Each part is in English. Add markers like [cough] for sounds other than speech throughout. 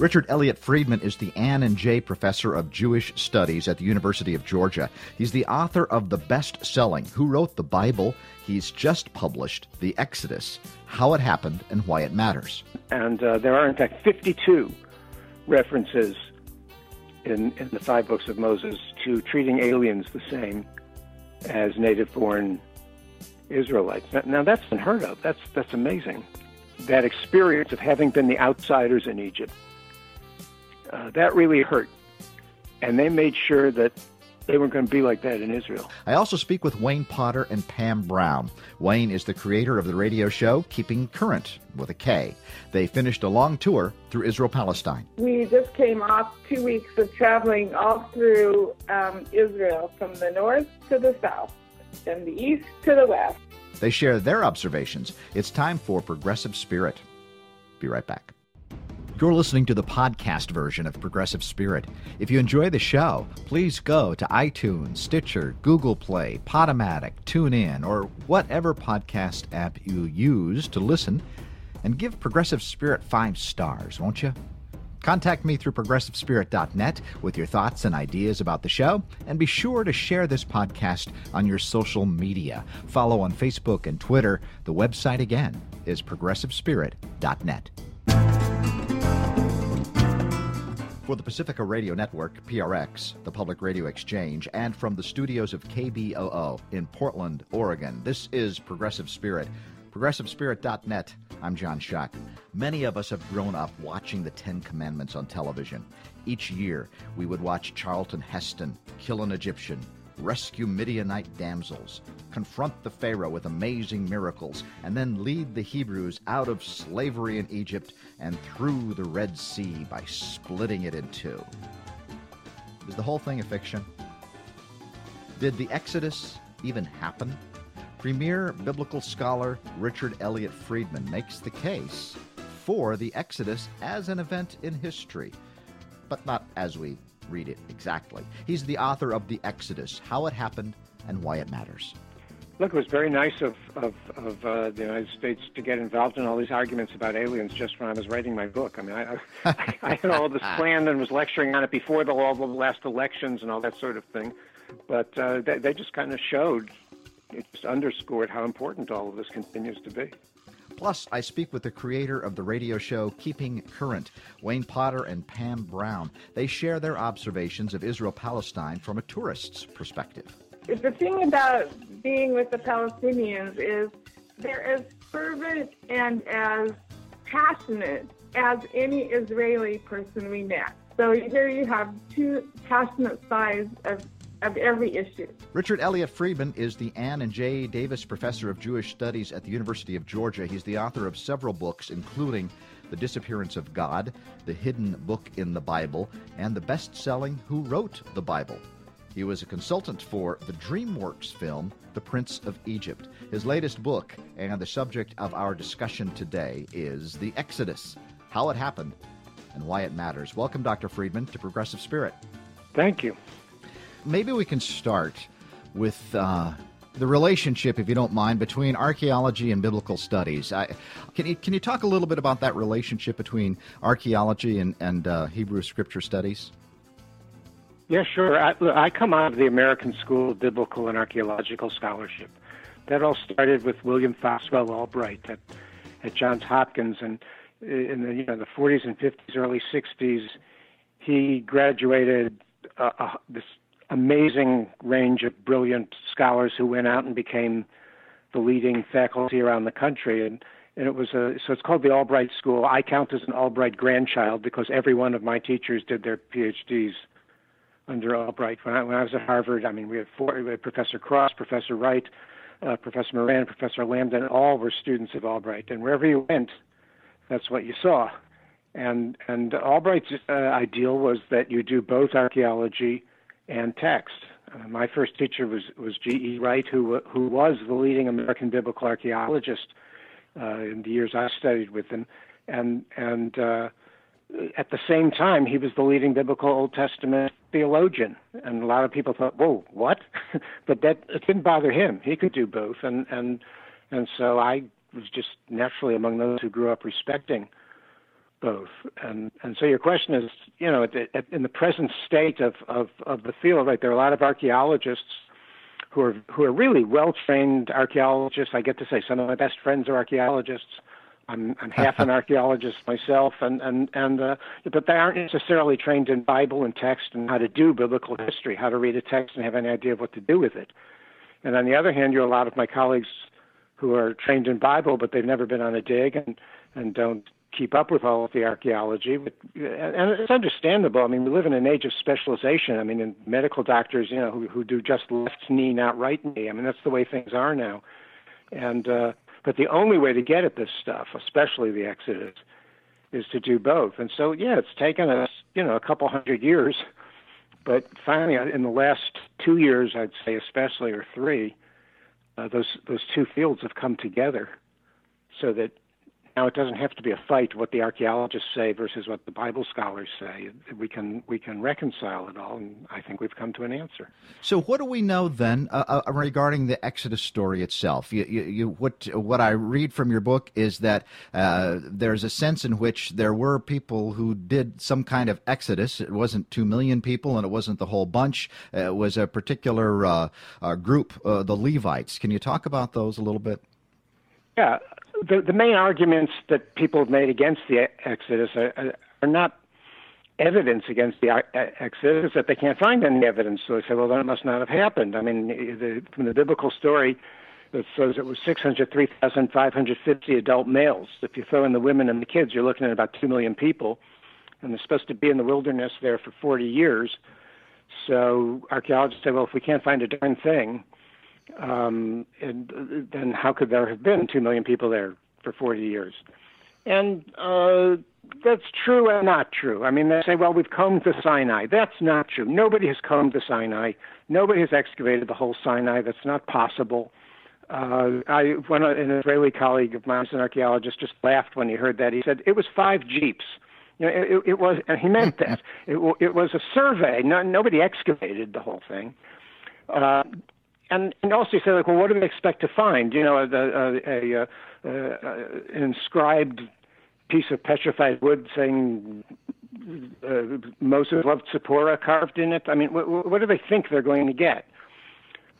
Richard Elliott Friedman is the Ann and Jay Professor of Jewish Studies at the University of Georgia. He's the author of the best selling Who Wrote the Bible? He's just published The Exodus How It Happened and Why It Matters. And uh, there are, in fact, 52 references in, in the five books of Moses to treating aliens the same as native born Israelites. Now, now, that's unheard of. That's, that's amazing. That experience of having been the outsiders in Egypt uh, that really hurt. And they made sure that they weren't going to be like that in Israel. I also speak with Wayne Potter and Pam Brown. Wayne is the creator of the radio show Keeping Current with a K. They finished a long tour through Israel Palestine. We just came off two weeks of traveling all through um, Israel from the north to the south and the east to the west. They share their observations. It's time for Progressive Spirit. Be right back. You're listening to the podcast version of Progressive Spirit. If you enjoy the show, please go to iTunes, Stitcher, Google Play, Podomatic, TuneIn, or whatever podcast app you use to listen, and give Progressive Spirit five stars, won't you? Contact me through progressivespirit.net with your thoughts and ideas about the show, and be sure to share this podcast on your social media. Follow on Facebook and Twitter. The website again is progressivespirit.net. For the Pacifica Radio Network, PRX, the Public Radio Exchange, and from the studios of KBOO in Portland, Oregon, this is Progressive Spirit. ProgressiveSpirit.net. I'm John Shuck. Many of us have grown up watching the Ten Commandments on television. Each year, we would watch Charlton Heston kill an Egyptian, rescue Midianite damsels, confront the Pharaoh with amazing miracles, and then lead the Hebrews out of slavery in Egypt and through the Red Sea by splitting it in two. Is the whole thing a fiction? Did the Exodus even happen? Premier biblical scholar Richard Elliott Friedman makes the case for the Exodus as an event in history, but not as we read it exactly. He's the author of The Exodus How It Happened and Why It Matters. Look, it was very nice of, of, of uh, the United States to get involved in all these arguments about aliens just when I was writing my book. I mean, I, I, I had all this [laughs] planned and was lecturing on it before the, all the last elections and all that sort of thing. But uh, they, they just kind of showed, it just underscored how important all of this continues to be. Plus, I speak with the creator of the radio show Keeping Current, Wayne Potter and Pam Brown. They share their observations of Israel Palestine from a tourist's perspective. The thing about being with the Palestinians is they're as fervent and as passionate as any Israeli person we met. So here you have two passionate sides of of every issue. Richard Elliott Friedman is the Ann and Jay Davis Professor of Jewish Studies at the University of Georgia. He's the author of several books, including The Disappearance of God, The Hidden Book in the Bible, and the best selling Who Wrote the Bible. He was a consultant for the DreamWorks film, The Prince of Egypt. His latest book, and the subject of our discussion today, is The Exodus How It Happened and Why It Matters. Welcome, Dr. Friedman, to Progressive Spirit. Thank you. Maybe we can start with uh, the relationship, if you don't mind, between archaeology and biblical studies. I, can you can you talk a little bit about that relationship between archaeology and and uh, Hebrew Scripture studies? Yeah, sure. I, I come out of the American School of Biblical and Archaeological Scholarship. That all started with William Foxwell Albright at at Johns Hopkins, and in the you know the 40s and 50s, early 60s, he graduated uh, uh, this amazing range of brilliant scholars who went out and became the leading faculty around the country. And, and it was a, so it's called the Albright School. I count as an Albright grandchild because every one of my teachers did their PhDs under Albright. When I, when I was at Harvard, I mean, we had, four, we had Professor Cross, Professor Wright, uh, Professor Moran, Professor Lambdin, and all were students of Albright. And wherever you went, that's what you saw. And and Albright's uh, ideal was that you do both archaeology and text. Uh, my first teacher was was G.E. Wright, who who was the leading American biblical archaeologist uh, in the years I studied with him, and and uh, at the same time he was the leading biblical Old Testament theologian. And a lot of people thought, "Whoa, what?" [laughs] but that it didn't bother him. He could do both, and and and so I was just naturally among those who grew up respecting both. And and so your question is, you know, at at, in the present state of, of of the field, like there are a lot of archaeologists who are who are really well trained archaeologists. I get to say some of my best friends are archaeologists. I'm I'm half an [laughs] archaeologist myself, and and and uh, but they aren't necessarily trained in Bible and text and how to do biblical history, how to read a text and have any idea of what to do with it. And on the other hand, you have a lot of my colleagues who are trained in Bible, but they've never been on a dig and and don't keep up with all of the archaeology. And it's understandable. I mean, we live in an age of specialization. I mean, in medical doctors, you know, who, who do just left knee, not right knee. I mean, that's the way things are now. And uh, but the only way to get at this stuff, especially the Exodus, is to do both. And so, yeah, it's taken us, you know, a couple hundred years. But finally, uh, in the last two years, I'd say especially, or three, uh, those those two fields have come together, so that now it doesn't have to be a fight what the archaeologists say versus what the Bible scholars say. We can we can reconcile it all, and I think we've come to an answer. So, what do we know then uh, uh, regarding the Exodus story itself? You, you, you, what what I read from your book is that uh, there's a sense in which there were people who did some kind of Exodus. It wasn't two million people, and it wasn't the whole bunch. It was a particular uh, uh group, uh, the Levites. Can you talk about those a little bit? Yeah, the, the main arguments that people have made against the Exodus are, are not evidence against the uh, Exodus that they can't find any evidence. So they say, well, that must not have happened. I mean, the, from the biblical story, it says it was 603,550 adult males. If you throw in the women and the kids, you're looking at about 2 million people. And they're supposed to be in the wilderness there for 40 years. So archaeologists say, well, if we can't find a darn thing, um, and then how could there have been two million people there for 40 years? And uh, that's true and not true. I mean, they say, well, we've combed the Sinai. That's not true. Nobody has combed the Sinai. Nobody has excavated the whole Sinai. That's not possible. Uh, I, one an Israeli colleague of mine, an archaeologist, just laughed when he heard that. He said it was five jeeps. You know, it, it was, and he meant that. [laughs] It, it was a survey. No, nobody excavated the whole thing. Uh, and and also you say like, well, what do they expect to find? You know, uh, a, a, a, a an inscribed piece of petrified wood saying uh, Moses loved Zipporah carved in it. I mean, what, what do they think they're going to get?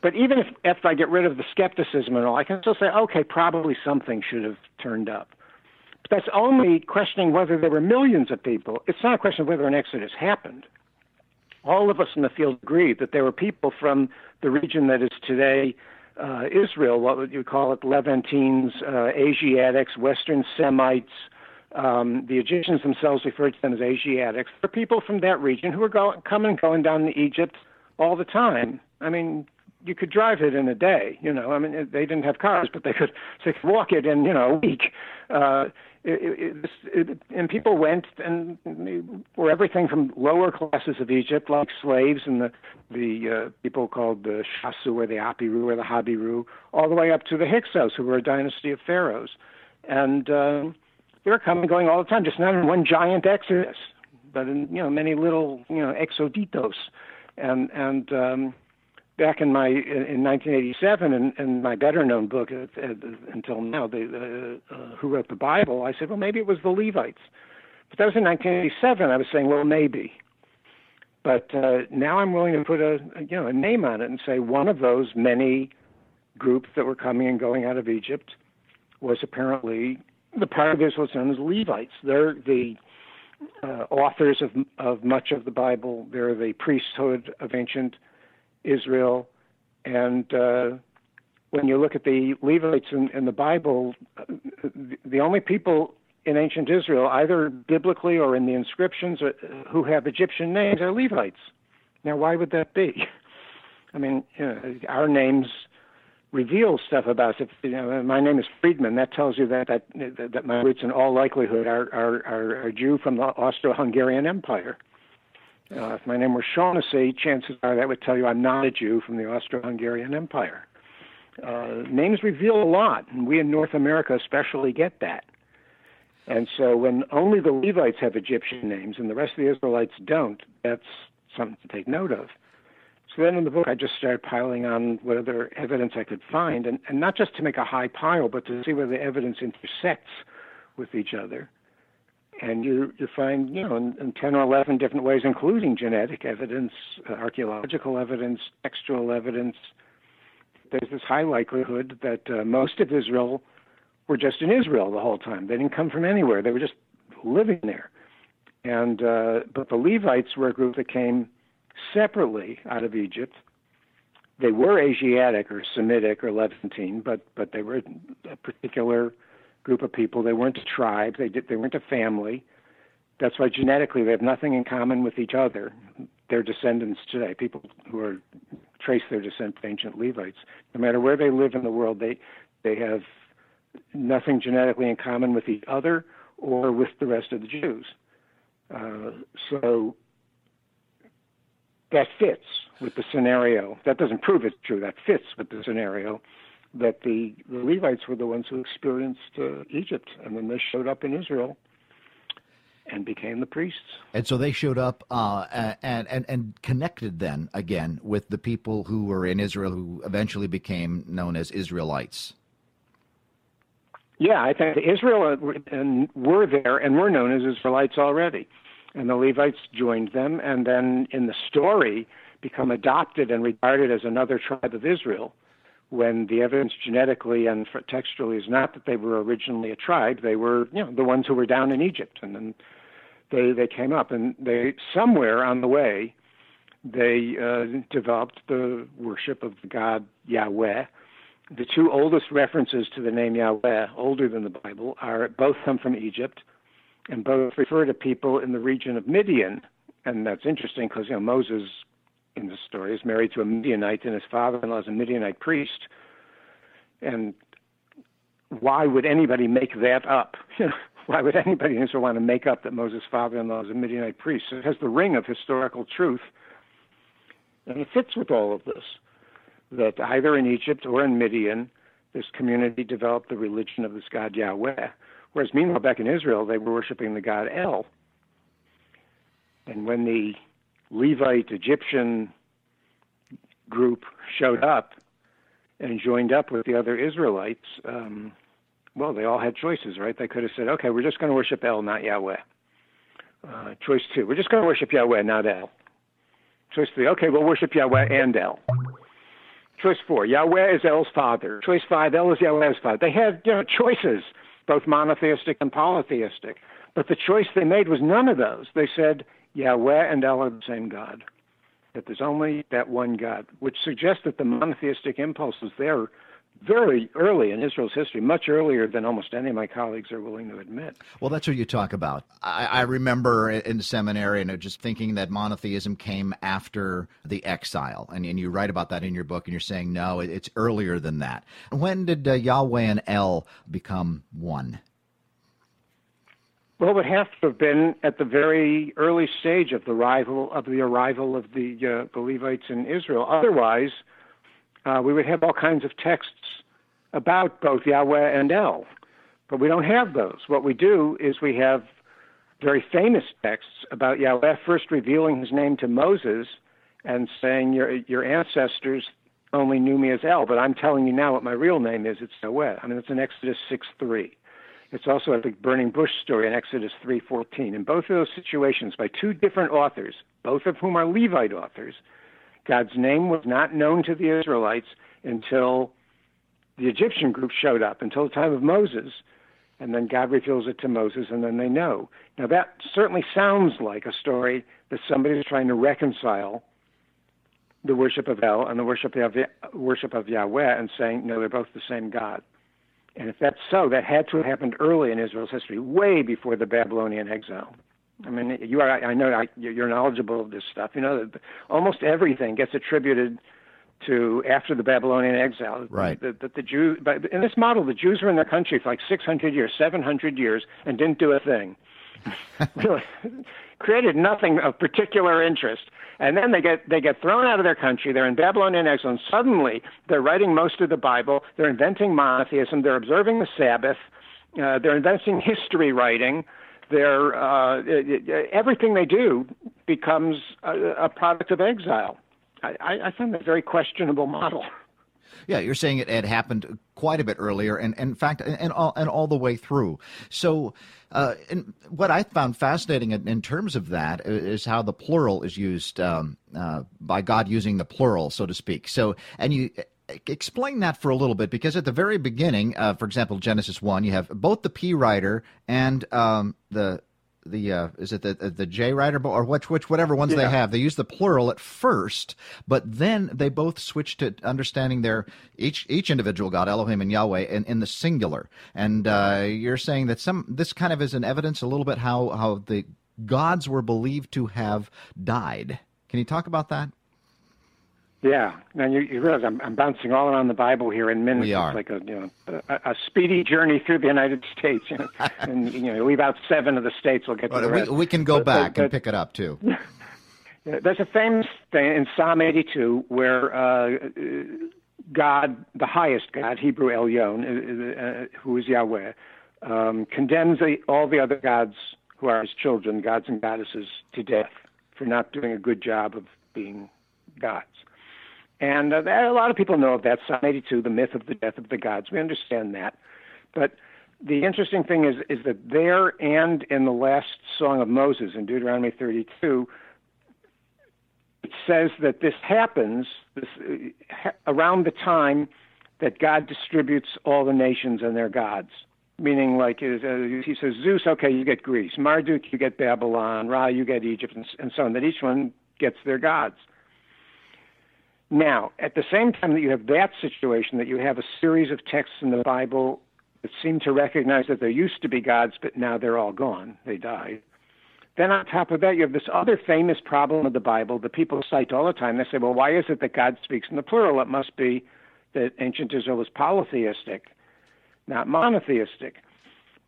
But even if, if I get rid of the skepticism and all, I can still say, okay, probably something should have turned up. But that's only questioning whether there were millions of people. It's not a question of whether an exodus happened all of us in the field agree that there were people from the region that is today uh, Israel, what would you call it, Levantines, uh, Asiatics, Western Semites. Um, the Egyptians themselves referred to them as Asiatics. There are people from that region who are go- coming and going down to Egypt all the time. I mean, you could drive it in a day. You know, I mean, they didn't have cars, but they could, they could walk it in you know a week. Uh, it, it, it, and people went and were everything from lower classes of Egypt, like slaves and the the uh, people called the Shasu or the Apiru or the Habiru, all the way up to the Hyksos, who were a dynasty of pharaohs, and uh, they were coming going all the time, just not in one giant exodus, but in you know many little you know exoditos, and and um, back in my in 1987 in, in my better known book uh, uh, until now the uh, uh, who wrote the bible i said well maybe it was the levites. But that was in 1987 i was saying well maybe. But uh, now i'm willing to put a, a you know a name on it and say one of those many groups that were coming and going out of egypt was apparently the part of israel known as levites. They're the uh, authors of of much of the bible. They're the priesthood of ancient Israel, and uh, when you look at the Levites in, in the Bible, the, only people in ancient Israel, either biblically or in the inscriptions, uh, who have Egyptian names are Levites. Now, why would that be? I mean, you know, our names reveal stuff about us. If you know, my name is Friedman, that tells you that that that my roots, in all likelihood, are are, are, are Jew from the Austro-Hungarian Empire. Uh, if my name were Shaughnessy, chances are that would tell you I'm not a Jew from the Austro-Hungarian Empire. Uh, names reveal a lot, and we in North America especially get that. And so when only the Levites have Egyptian names and the rest of the Israelites don't, that's something to take note of. So then in the book, I just started piling on what other evidence I could find, and, and not just to make a high pile, but to see where the evidence intersects with each other. And you you find you know in, in 10 or 11 different ways including genetic evidence uh, archaeological evidence textual evidence there's this high likelihood that uh, most of israel were just in israel the whole time. They didn't come from anywhere. They were just living there. And uh, but the levites were a group that came separately out of egypt. They were asiatic or semitic or levantine but but they were a particular group of people. They weren't a tribe. They did, they weren't a family. That's why genetically they have nothing in common with each other. Their descendants today, people who are trace their descent to ancient Levites, no matter where they live in the world, they they have nothing genetically in common with each other or with the rest of the Jews. Uh, so that fits with the scenario. That doesn't prove it's true. That fits with the scenario that the, the Levites were the ones who experienced uh, Egypt, and then they showed up in Israel and became the priests. And so they showed up uh, and, and and connected then again with the people who were in Israel, who eventually became known as Israelites. Yeah, I think Israel and were there and were known as Israelites already, and the Levites joined them, and then in the story become adopted and regarded as another tribe of Israel when the evidence genetically and textually is not that they were originally a tribe, they were you know the ones who were down in Egypt, and then they they came up, and they somewhere on the way they uh, developed the worship of the god Yahweh. The two oldest references to the name Yahweh, older than the Bible, are both come from Egypt, and both refer to people in the region of Midian, and that's interesting because you know Moses in the story is married to a Midianite, and his father-in-law is a Midianite priest. And why would anybody make that up? [laughs] why would anybody in Israel want to make up that Moses' father-in-law is a Midianite priest? It has the ring of historical truth, and it fits with all of this. That either in Egypt or in Midian, this community developed the religion of this god Yahweh, whereas meanwhile back in Israel they were worshiping the god El. And when the Levite Egyptian group showed up and joined up with the other Israelites, um, well, they all had choices, right? They could have said, okay, we're just going to worship El, not Yahweh. Uh, choice two, we're just going to worship Yahweh, not El. Choice three, okay, we'll worship Yahweh and El. Choice four, Yahweh is El's father. Choice five, El is Yahweh's father. They had you know, choices, both monotheistic and polytheistic. But the choice they made was none of those. They said, Yahweh and El are the same God. That there's only that one God, which suggests that the monotheistic impulse was there very early in Israel's history, much earlier than almost any of my colleagues are willing to admit. Well, that's what you talk about. I, I remember in seminary and just thinking that monotheism came after the exile, and, and, you write about that in your book, and you're saying no, it, it's earlier than that. When did uh, Yahweh and El become one? Well, it would have to have been at the very early stage of the arrival of the arrival of the, uh, Levites in Israel. Otherwise, uh, we would have all kinds of texts about both Yahweh and El, but we don't have those. What we do is we have very famous texts about Yahweh first revealing His name to Moses and saying, "Your your ancestors only knew me as El, but I'm telling you now what my real name is. It's Yahweh." I mean, it's in Exodus six three. It's also the burning bush story in Exodus 3:14. In both of those situations, by two different authors, both of whom are Levite authors, God's name was not known to the Israelites until the Egyptian group showed up, until the time of Moses, and then God reveals it to Moses, and then they know. Now that certainly sounds like a story that somebody is trying to reconcile the worship of El and the worship of worship of Yahweh, and saying no, they're both the same God. And if that's so, that had to have happened early in Israel's history, way before the Babylonian exile. I mean, you are, I know I, you're knowledgeable of this stuff. You know that almost everything gets attributed to after the Babylonian exile. Right. That the, the, the Jew, but in this model, the Jews were in their country for like 600 years, 700 years, and didn't do a thing. really, [laughs] [laughs] [laughs] created nothing of particular interest and then they get they get thrown out of their country. They're in Babylonian exile, and suddenly they're writing most of the Bible. They're inventing monotheism. They're observing the Sabbath. Uh, they're inventing history writing. They're uh, everything they do becomes a, a product of exile. I, I find that a very questionable model. Yeah, you're saying it had happened quite a bit earlier, and, and in fact, and, and, all, and all the way through. So, uh, and what I found fascinating in, in, terms of that is how the plural is used um, uh, by God using the plural, so to speak. So, and you explain that for a little bit because at the very beginning, uh, for example, Genesis one, you have both the P writer and um, the the uh, is it the the J writer or which which whatever ones yeah. they have. They use the plural at first, but then they both switch to understanding their each each individual God Elohim and Yahweh in, in the singular. And uh, you're saying that some this kind of is an evidence a little bit how how the gods were believed to have died. Can you talk about that? Yeah, now you, you realize I'm, I'm bouncing all around the Bible here in minutes. We are. It's like a you know a, a speedy journey through the United [laughs] States, you know, and you know leave out seven of the states. We'll get to well, the rest. We, we can go but, back but, and pick it up too. [laughs] There's a famous thing in Psalm 82 where uh, God, the highest God, Hebrew Elyon, uh, uh, who is Yahweh, um, condemns the, all the other gods who are his children, gods and goddesses, to death for not doing a good job of being gods. And uh, a lot of people know of that, Psalm 82, the myth of the death of the gods. We understand that. But the interesting thing is, is that there and in the last Song of Moses in Deuteronomy 32, it says that this happens this, uh, around the time that God distributes all the nations and their gods. Meaning, like, uh, he says, Zeus, okay, you get Greece. Marduk, you get Babylon. Ra, you get Egypt, and, and so on. That each one gets their gods. Now, at the same time that you have that situation, that you have a series of texts in the Bible that seem to recognize that there used to be gods, but now they're all gone, they died. Then on top of that, you have this other famous problem of the Bible that people cite all the time. They say, well, why is it that God speaks in the plural? It must be that ancient Israel was polytheistic, not monotheistic.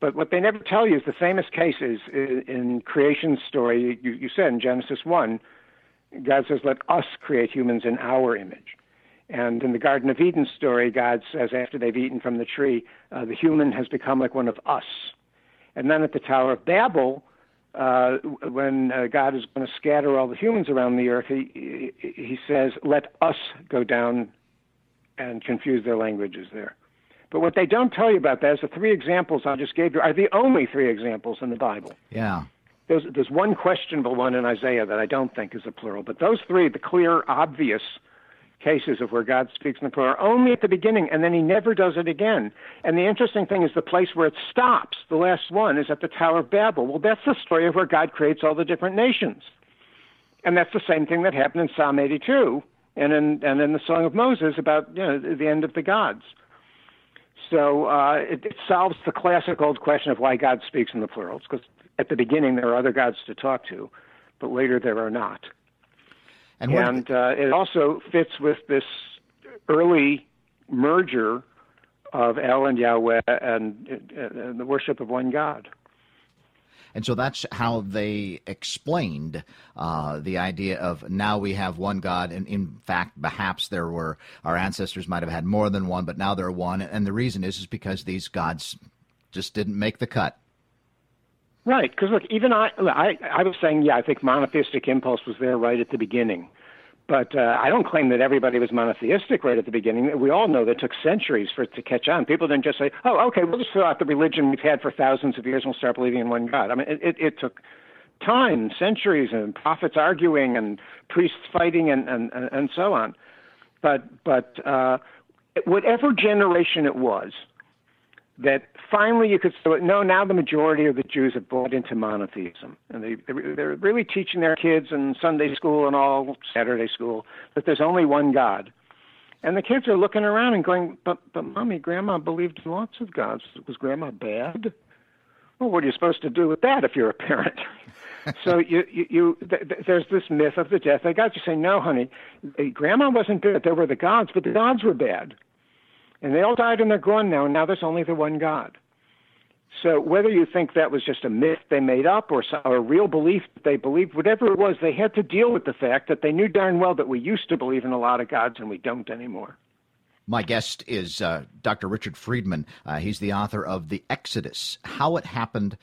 But what they never tell you is the famous case cases in creation story. You, you said in Genesis 1, God says, let us create humans in our image. And in the Garden of Eden story, God says, after they've eaten from the tree, uh, the human has become like one of us. And then at the Tower of Babel, uh, when uh, God is going to scatter all the humans around the earth, he, he says, let us go down and confuse their languages there. But what they don't tell you about that is the three examples I just gave you are the only three examples in the Bible. Yeah. There's, there's one questionable one in Isaiah that I don't think is a plural, but those three, the clear, obvious cases of where God speaks in the plural, only at the beginning, and then he never does it again. And the interesting thing is the place where it stops, the last one, is at the Tower of Babel. Well, that's the story of where God creates all the different nations. And that's the same thing that happened in Psalm 82 and in, and in the Song of Moses about you know, the end of the gods. So uh, it, it solves the classic old question of why God speaks in the plurals, because at the beginning there are other gods to talk to, but later there are not. And, and uh, it also fits with this early merger of El and Yahweh and, and the worship of one God. And so that's how they explained uh, the idea of now we have one God. And in fact, perhaps there were, our ancestors might have had more than one, but now there are one. And the reason is, is because these gods just didn't make the cut. Right, because look, even I, I, I was saying, yeah, I think monotheistic impulse was there right at the beginning, but uh, I don't claim that everybody was monotheistic right at the beginning. We all know that it took centuries for it to catch on. People didn't just say, "Oh, okay, we'll just throw out the religion we've had for thousands of years and we'll start believing in one God." I mean, it, it, it took time, centuries, and prophets arguing and priests fighting and and and so on. But but uh, whatever generation it was, that finally you could say, no, now the majority of the Jews have bought into monotheism. And they, they're really teaching their kids in Sunday school and all Saturday school that there's only one God. And the kids are looking around and going, but, but mommy, grandma believed in lots of gods. Was grandma bad? Well, what are you supposed to do with that if you're a parent? [laughs] so you, you, you th- th- there's this myth of the death of God. You say, no, honey, grandma wasn't bad. There were the gods, but the gods were bad. And they all died and they're gone now, and now there's only the one God. So whether you think that was just a myth they made up or, or a real belief they believed, whatever it was, they had to deal with the fact that they knew darn well that we used to believe in a lot of gods and we don't anymore. My guest is uh, Dr. Richard Friedman. Uh, he's the author of The Exodus How It Happened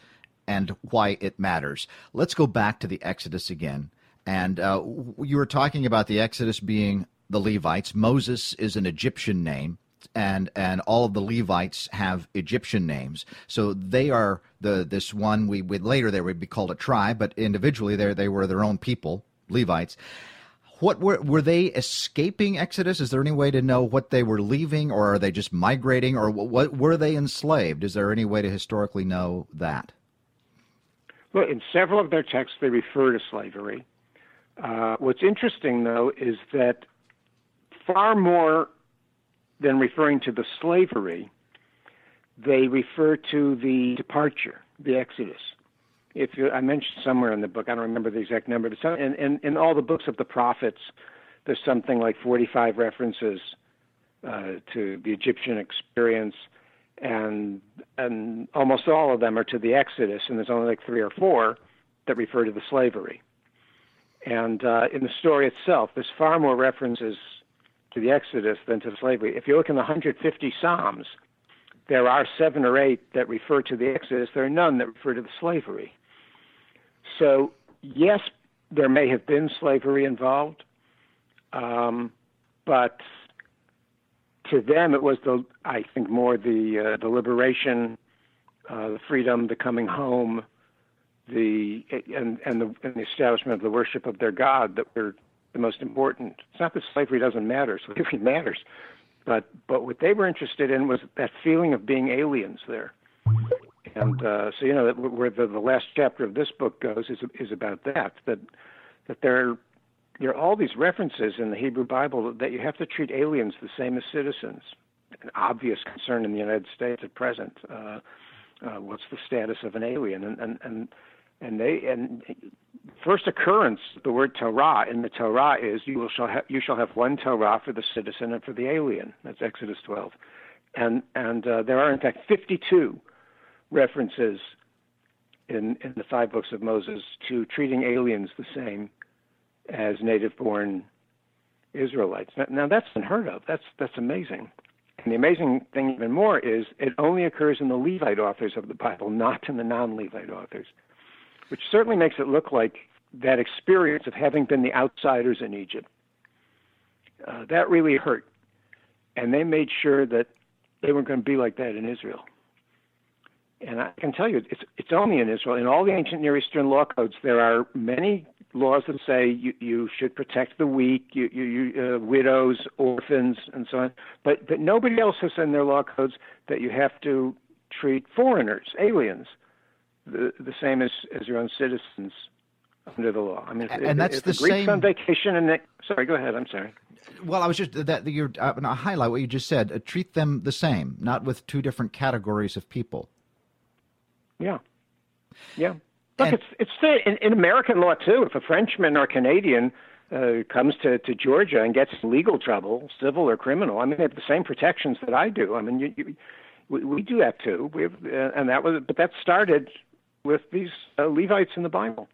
and Why It Matters. Let's go back to the Exodus again. And uh, you were talking about the Exodus being the Levites. Moses is an Egyptian name and and all of the Levites have Egyptian names. So they are the this one we would later they would be called a tribe, but individually they they were their own people, Levites. What were were they escaping Exodus? Is there any way to know what they were leaving, or are they just migrating, or what were they enslaved? Is there any way to historically know that? Well, in several of their texts, they refer to slavery. Uh, what's interesting, though, is that far more than referring to the slavery, they refer to the departure, the Exodus. If you, I mentioned somewhere in the book, I don't remember the exact number, but some, in, in, in all the books of the prophets, there's something like 45 references uh, to the Egyptian experience, and and almost all of them are to the Exodus, and there's only like three or four that refer to the slavery. And uh, in the story itself, there's far more references to the Exodus than to slavery. If you look in the 150 Psalms, there are seven or eight that refer to the Exodus. There are none that refer to the slavery. So, yes, there may have been slavery involved, um, but to them it was the, I think, more the uh, the liberation, uh, the freedom, the coming home, the and and the, and the establishment of the worship of their God that were the most important. It's not that slavery doesn't matter; [laughs] slavery matters, but but what they were interested in was that feeling of being aliens there. And uh, so you know where the, the last chapter of this book goes is is about that that that there are, there are all these references in the Hebrew Bible that you have to treat aliens the same as citizens. An obvious concern in the United States at present. Uh, uh, what's the status of an alien? And and and and they and first occurrence the word Torah in the Torah is you will shall have you shall have one Torah for the citizen and for the alien. That's Exodus 12, and and uh, there are in fact 52 references in in the five books of Moses to treating aliens the same as native-born Israelites. Now, now that's unheard of. That's that's amazing. And the amazing thing even more is it only occurs in the Levite authors of the Bible, not in the non-Levite authors which certainly makes it look like that experience of having been the outsiders in Egypt. Uh, that really hurt. And they made sure that they weren't going to be like that in Israel. And I can tell you, it's it's only in Israel. In all the ancient Near Eastern law codes, there are many laws that say you, you should protect the weak, you, you, you uh, widows, orphans, and so on. But but nobody else has in their law codes that you have to treat foreigners, aliens, the, the same as, as your own citizens under the law. I mean, and if, that's if the, the Greeks same. on vacation and they, sorry, go ahead. I'm sorry. Well, I was just that you're uh, I highlight what you just said. Uh, treat them the same, not with two different categories of people. Yeah, yeah. Look, And- it's it's the, in, in American law too. If a Frenchman or Canadian uh, comes to, to Georgia and gets legal trouble, civil or criminal, I mean, they have the same protections that I do. I mean, you, you, we, we do that too. We have, uh, and that was, but that started with these uh, Levites in the Bible.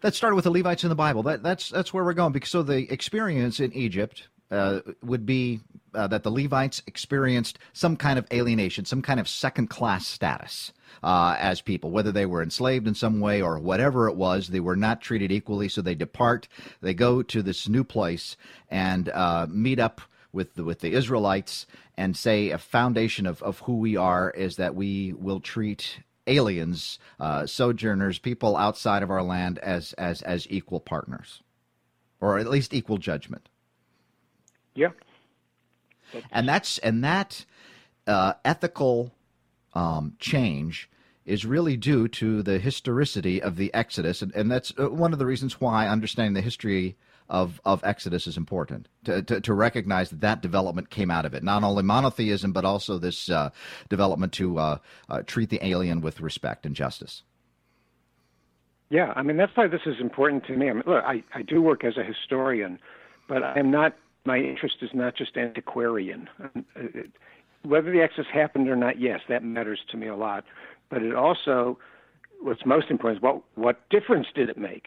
That started with the Levites in the Bible. That, that's that's where we're going. Because so the experience in Egypt uh, would be uh, that the Levites experienced some kind of alienation, some kind of second class status uh, as people, whether they were enslaved in some way or whatever it was. They were not treated equally, so they depart. They go to this new place and uh, meet up with the, with the Israelites and say a foundation of, of who we are is that we will treat aliens, uh, sojourners, people outside of our land as as as equal partners, or at least equal judgment. Yeah. And that's and that uh, ethical um, change is really due to the historicity of the Exodus, and, and that's uh, one of the reasons why understanding the history of, of Exodus is important to, to, to recognize that that development came out of it. Not only monotheism, but also this uh, development to uh, uh, treat the alien with respect and justice. Yeah, I mean that's why this is important to me. I mean, look, I, I do work as a historian, but I am not. My interest is not just antiquarian. Um, Whether the Exodus happened or not, yes, that matters to me a lot. But it also, what's most important is what what difference did it make,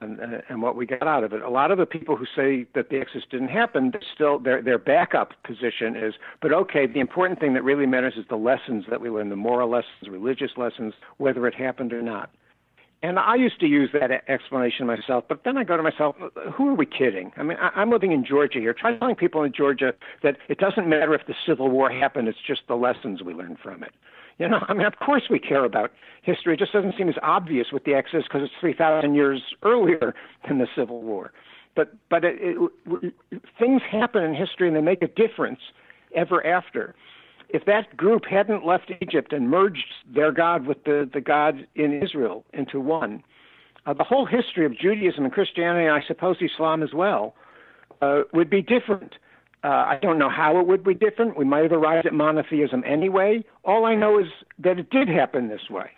and uh, and what we got out of it. A lot of the people who say that the Exodus didn't happen, still their their backup position is, but okay, the important thing that really matters is the lessons that we learn, the moral lessons, religious lessons, whether it happened or not. And I used to use that explanation myself, but then I go to myself, who are we kidding? I mean, I, am living in Georgia here. Try telling people in Georgia that it doesn't matter if the Civil War happened, it's just the lessons we learn from it. You know, I mean, of course we care about history. It just doesn't seem as obvious with the Exodus because it's 3,000 years earlier than the Civil War. But, but it, it, things happen in history and they make a difference ever after if that group hadn't left Egypt and merged their God with the, the God in Israel into one, uh, the whole history of Judaism and Christianity, and I suppose Islam as well, uh, would be different. Uh, I don't know how it would be different. We might have arrived at monotheism anyway. All I know is that it did happen this way.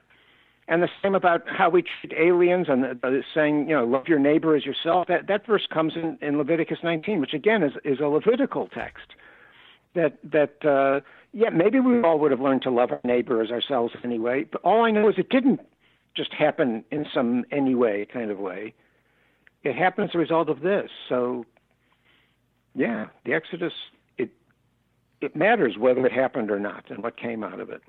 And the same about how we treat aliens and uh, saying, you know, love your neighbor as yourself. That, that verse comes in, in Leviticus 19, which again is, is a Levitical text. That, that uh, yeah, maybe we all would have learned to love our neighbor as ourselves anyway. But all I know is it didn't just happen in some anyway kind of way. It happened as a result of this. So, yeah, the Exodus it it matters whether it happened or not and what came out of it.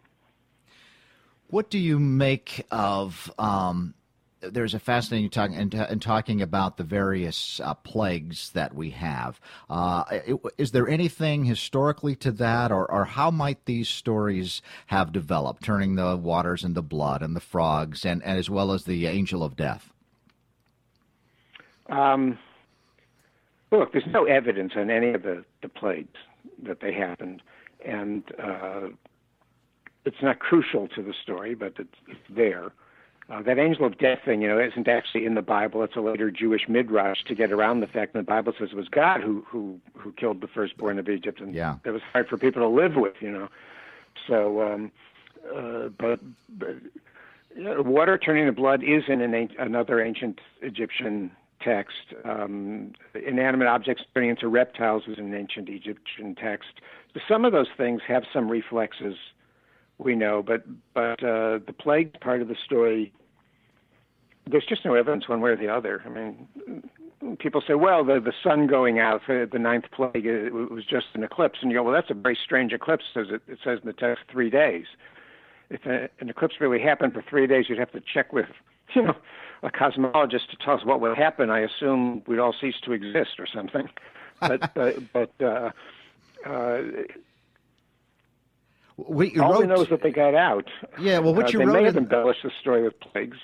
What do you make of um, there's a fascinating talk in, in talking about the various uh, plagues that we have. Uh, is there anything historically to that, or, or how might these stories have developed, turning the waters into blood and the frogs, and, and as well as the angel of death? Um, look, there's no evidence on any of the, the plagues that they happened, and uh, it's not crucial to the story, but it's, it's there. Uh, that angel of death thing, you know, isn't actually in the Bible. It's a later Jewish midrash to get around the fact that the Bible says it was God who who who killed the firstborn of Egypt, and yeah. that was hard for people to live with, you know. So, um, uh, but, but you know, water turning to blood is in an, another ancient Egyptian text. Um, inanimate objects turning into reptiles is an ancient Egyptian text. So some of those things have some reflexes we know, but but uh, the plague part of the story, there's just no evidence one way or the other. I mean, people say, well, the the sun going out, for the ninth plague, it was just an eclipse, and you go, well, that's a very strange eclipse. Says it, it says in the text three days. If a, an eclipse really happened for three days, you'd have to check with, [laughs] you know, a cosmologist to tell us what would happen. I assume we'd all cease to exist or something. But but [laughs] but. Uh, uh, what you All wrote, we know is that they got out. Yeah, well, what uh, you they wrote may have in, embellished the story with plagues.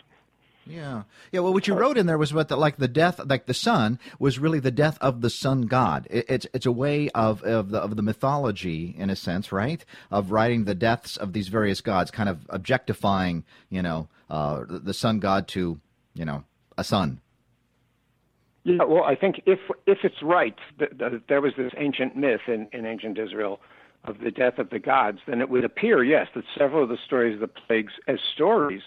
Yeah, yeah. Well, what you wrote in there was the, like the death, like the sun was really the death of the sun god. It, it's it's a way of of the of the mythology in a sense, right? Of writing the deaths of these various gods, kind of objectifying, you know, uh, the sun god to, you know, a sun. Yeah, well, I think if if it's right that, that there was this ancient myth in, in ancient Israel of the death of the gods, then it would appear, yes, that several of the stories of the plagues as stories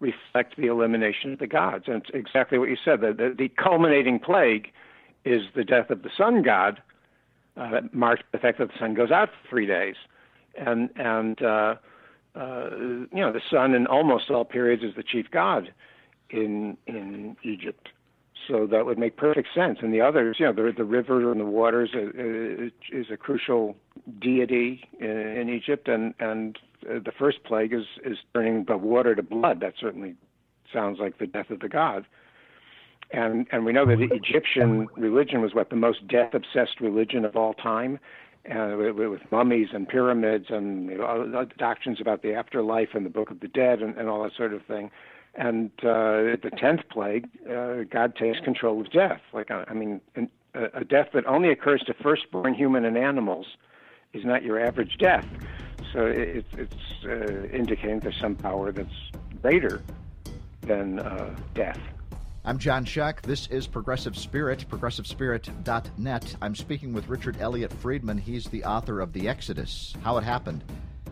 reflect the elimination of the gods. And it's exactly what you said. The, the, the culminating plague is the death of the sun god uh, that marks the fact that the sun goes out for three days. And, and uh, uh, you know, the sun in almost all periods is the chief god in, in Egypt. So that would make perfect sense. And the others, you know, the, the river and the waters uh, uh, is a crucial deity in, in Egypt, and and uh, the first plague is is turning the water to blood. That certainly sounds like the death of the god. And and we know that the Egyptian religion was what the most death obsessed religion of all time, uh, with, with mummies and pyramids and you know, doctrines about the afterlife and the Book of the Dead and, and all that sort of thing and uh, the tenth plague, uh, God takes control of death. Like I mean, a, a death that only occurs to firstborn human and animals is not your average death. So it, it's uh, indicating there's some power that's greater than uh, death. I'm John Shuck. This is Progressive Spirit, progressivespirit.net. I'm speaking with Richard Elliott Friedman. He's the author of The Exodus How It Happened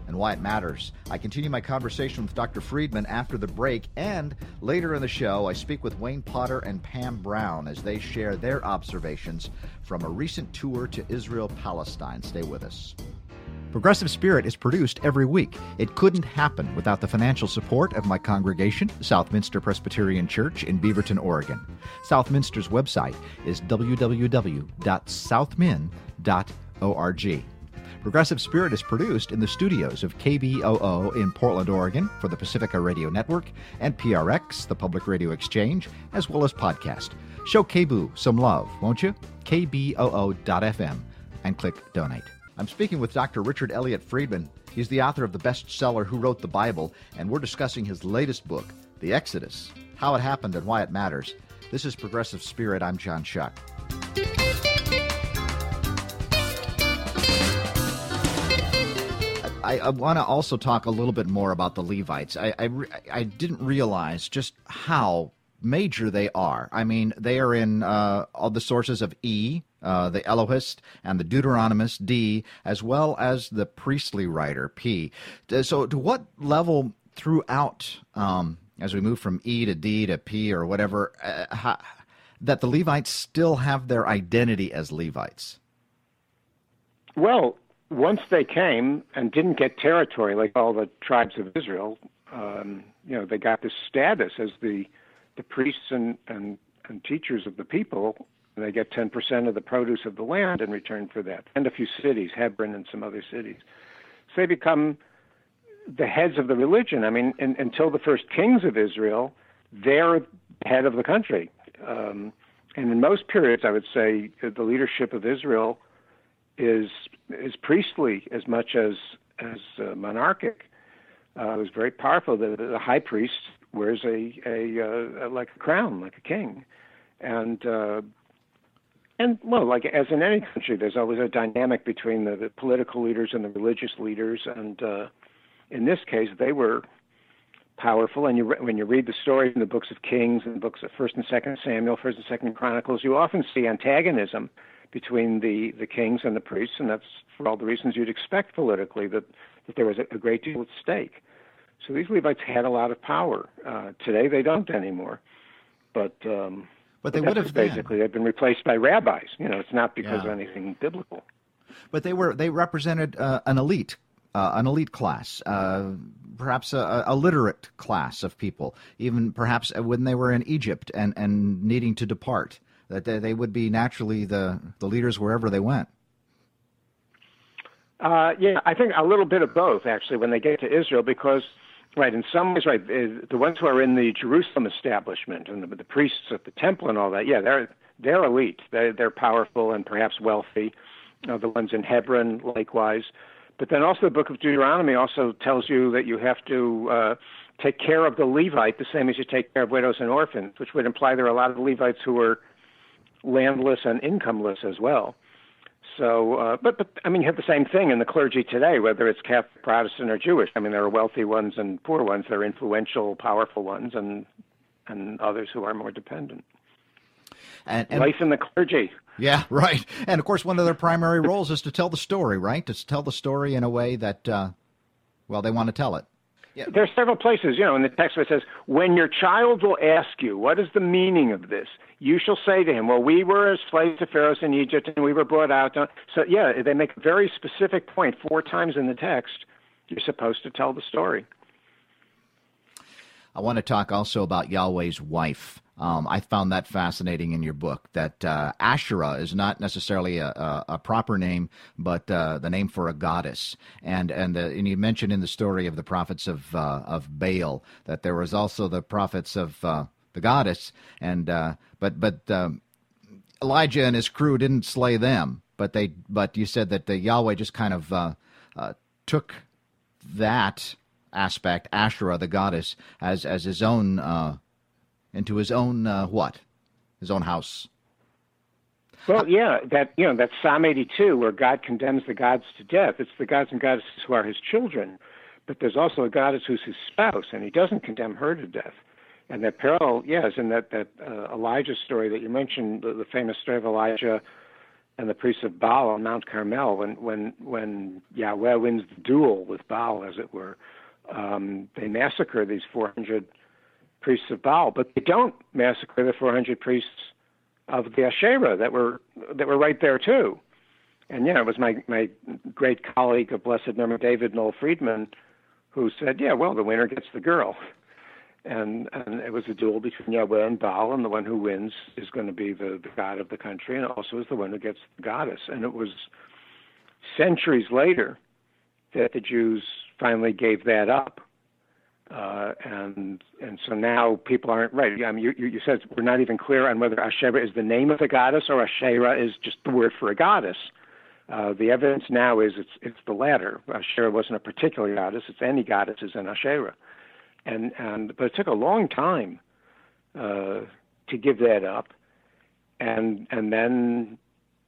and why it matters. I continue my conversation with Dr. Friedman after the break, and later in the show, I speak with Wayne Potter and Pam Brown as they share their observations from a recent tour to Israel Palestine. Stay with us. Progressive Spirit is produced every week. It couldn't happen without the financial support of my congregation, Southminster Presbyterian Church in Beaverton, Oregon. Southminster's website is www.southmin.org. Progressive Spirit is produced in the studios of KBOO in Portland, Oregon for the Pacifica Radio Network and PRX, the Public Radio Exchange, as well as podcast. Show KBOO some love, won't you? KBOO.FM and click donate. I'm speaking with Dr. Richard Elliott Friedman. He's the author of the bestseller Who Wrote the Bible, and we're discussing his latest book, The Exodus How It Happened and Why It Matters. This is Progressive Spirit. I'm John Shuck. I, I want to also talk a little bit more about the Levites. I, I, I, didn't realize just how major they are. I mean, they are in uh, all the sources of E, uh, the Elohist, and the Deuteronomist, D, as well as the priestly writer, P. So, to what level throughout, um, as we move from E to D to P or whatever, uh, how, that the Levites still have their identity as Levites? Well, once they came and didn't get territory like all the tribes of Israel, um, you know, they got this status as the the priests and, and, and teachers of the people. They get 10% of the produce of the land in return for that, and a few cities, Hebron and some other cities. So they become the heads of the religion. I mean, in, until the first kings of Israel, they're head of the country. Um, and in most periods, I would say the leadership of Israel is is priestly as much as as uh, monarchic. Uh, it was very powerful. The, the high priest wears a a, uh, like a crown, like a king, and uh, and well, like as in any country, there's always a dynamic between the, the political leaders and the religious leaders, and uh, in this case, they were powerful. And you re- when you read the stories in the books of Kings and the books of First and Second Samuel, First and Second Chronicles, you often see antagonism between the, the kings and the priests, and that's for all the reasons you'd expect politically that, that there was a, a great deal at stake. So these Levites had a lot of power. Uh, today they don't anymore, but um, but they would have basically been. they've been replaced by rabbis. You know, it's not because yeah. of anything biblical. But they were they represented uh, an elite, uh, an elite class, uh, perhaps a, a, literate class of people. Even perhaps when they were in Egypt and and needing to depart that they, they would be naturally the, the leaders wherever they went. Uh, yeah, I think a little bit of both actually when they get to Israel because right in some ways right the ones who are in the Jerusalem establishment and the, the priests at the temple and all that yeah they're they're elite they're, they're powerful and perhaps wealthy uh, the ones in Hebron likewise but then also the book of Deuteronomy also tells you that you have to uh, take care of the Levite the same as you take care of widows and orphans which would imply there are a lot of Levites who are landless and incomeless as well. So, uh, but but I mean, you have the same thing in the clergy today, whether it's Catholic, Protestant, or Jewish. I mean, there are wealthy ones and poor ones. There are influential, powerful ones, and and others who are more dependent. And, and, life in the clergy. Yeah, [laughs] right. And of course, one of their primary roles is to tell the story, right? To tell the story in a way that, uh, well, they want to tell it. Yeah. There are several places, you know, in the text where it says, "When your child will ask you, what is the meaning of this? You shall say to him, Well, we were as slaves to Pharaoh in Egypt, and we were brought out." So, yeah, they make a very specific point four times in the text. You're supposed to tell the story. I want to talk also about Yahweh's wife. Um, I found that fascinating in your book. That uh, Asherah is not necessarily a, a, a proper name, but uh, the name for a goddess. And and, the, and you mentioned in the story of the prophets of uh, of Baal that there was also the prophets of uh, the goddess. And uh, but but um, Elijah and his crew didn't slay them, but they but you said that the Yahweh just kind of uh, took that aspect, Asherah, the goddess, as as his own into his own uh, what? His own house. Well, yeah, that you know that Psalm 82 where God condemns the gods to death. It's the gods and goddesses who are his children, but there's also a goddess who's his spouse, and he doesn't condemn her to death. And that parallel, yes, in that that uh, Elijah story that you mentioned, the, the famous story of Elijah and the priests of Baal on Mount Carmel, when when when Yahweh wins the duel with Baal, as it were, um, they massacre these 400 priests of Baal, but they don't massacre the 400 priests of the Asherah that were that were right there too. And yeah, it was my my great colleague of Blessed Memory, David Noel Freedman, who said, "Yeah, well, the winner gets the girl." And and it was a duel between Yahweh and Baal, and the one who wins is going to be the, the god of the country, and also is the one who gets the goddess. And it was centuries later that the Jews finally gave that up. Uh, and and so now people aren't right. I mean, you, you said we're not even clear on whether Asherah is the name of the goddess or Asherah is just the word for a goddess. Uh, the evidence now is it's it's the latter. Asherah wasn't a particular goddess; it's any goddess is an Asherah, and and but it took a long time uh, to give that up, and and then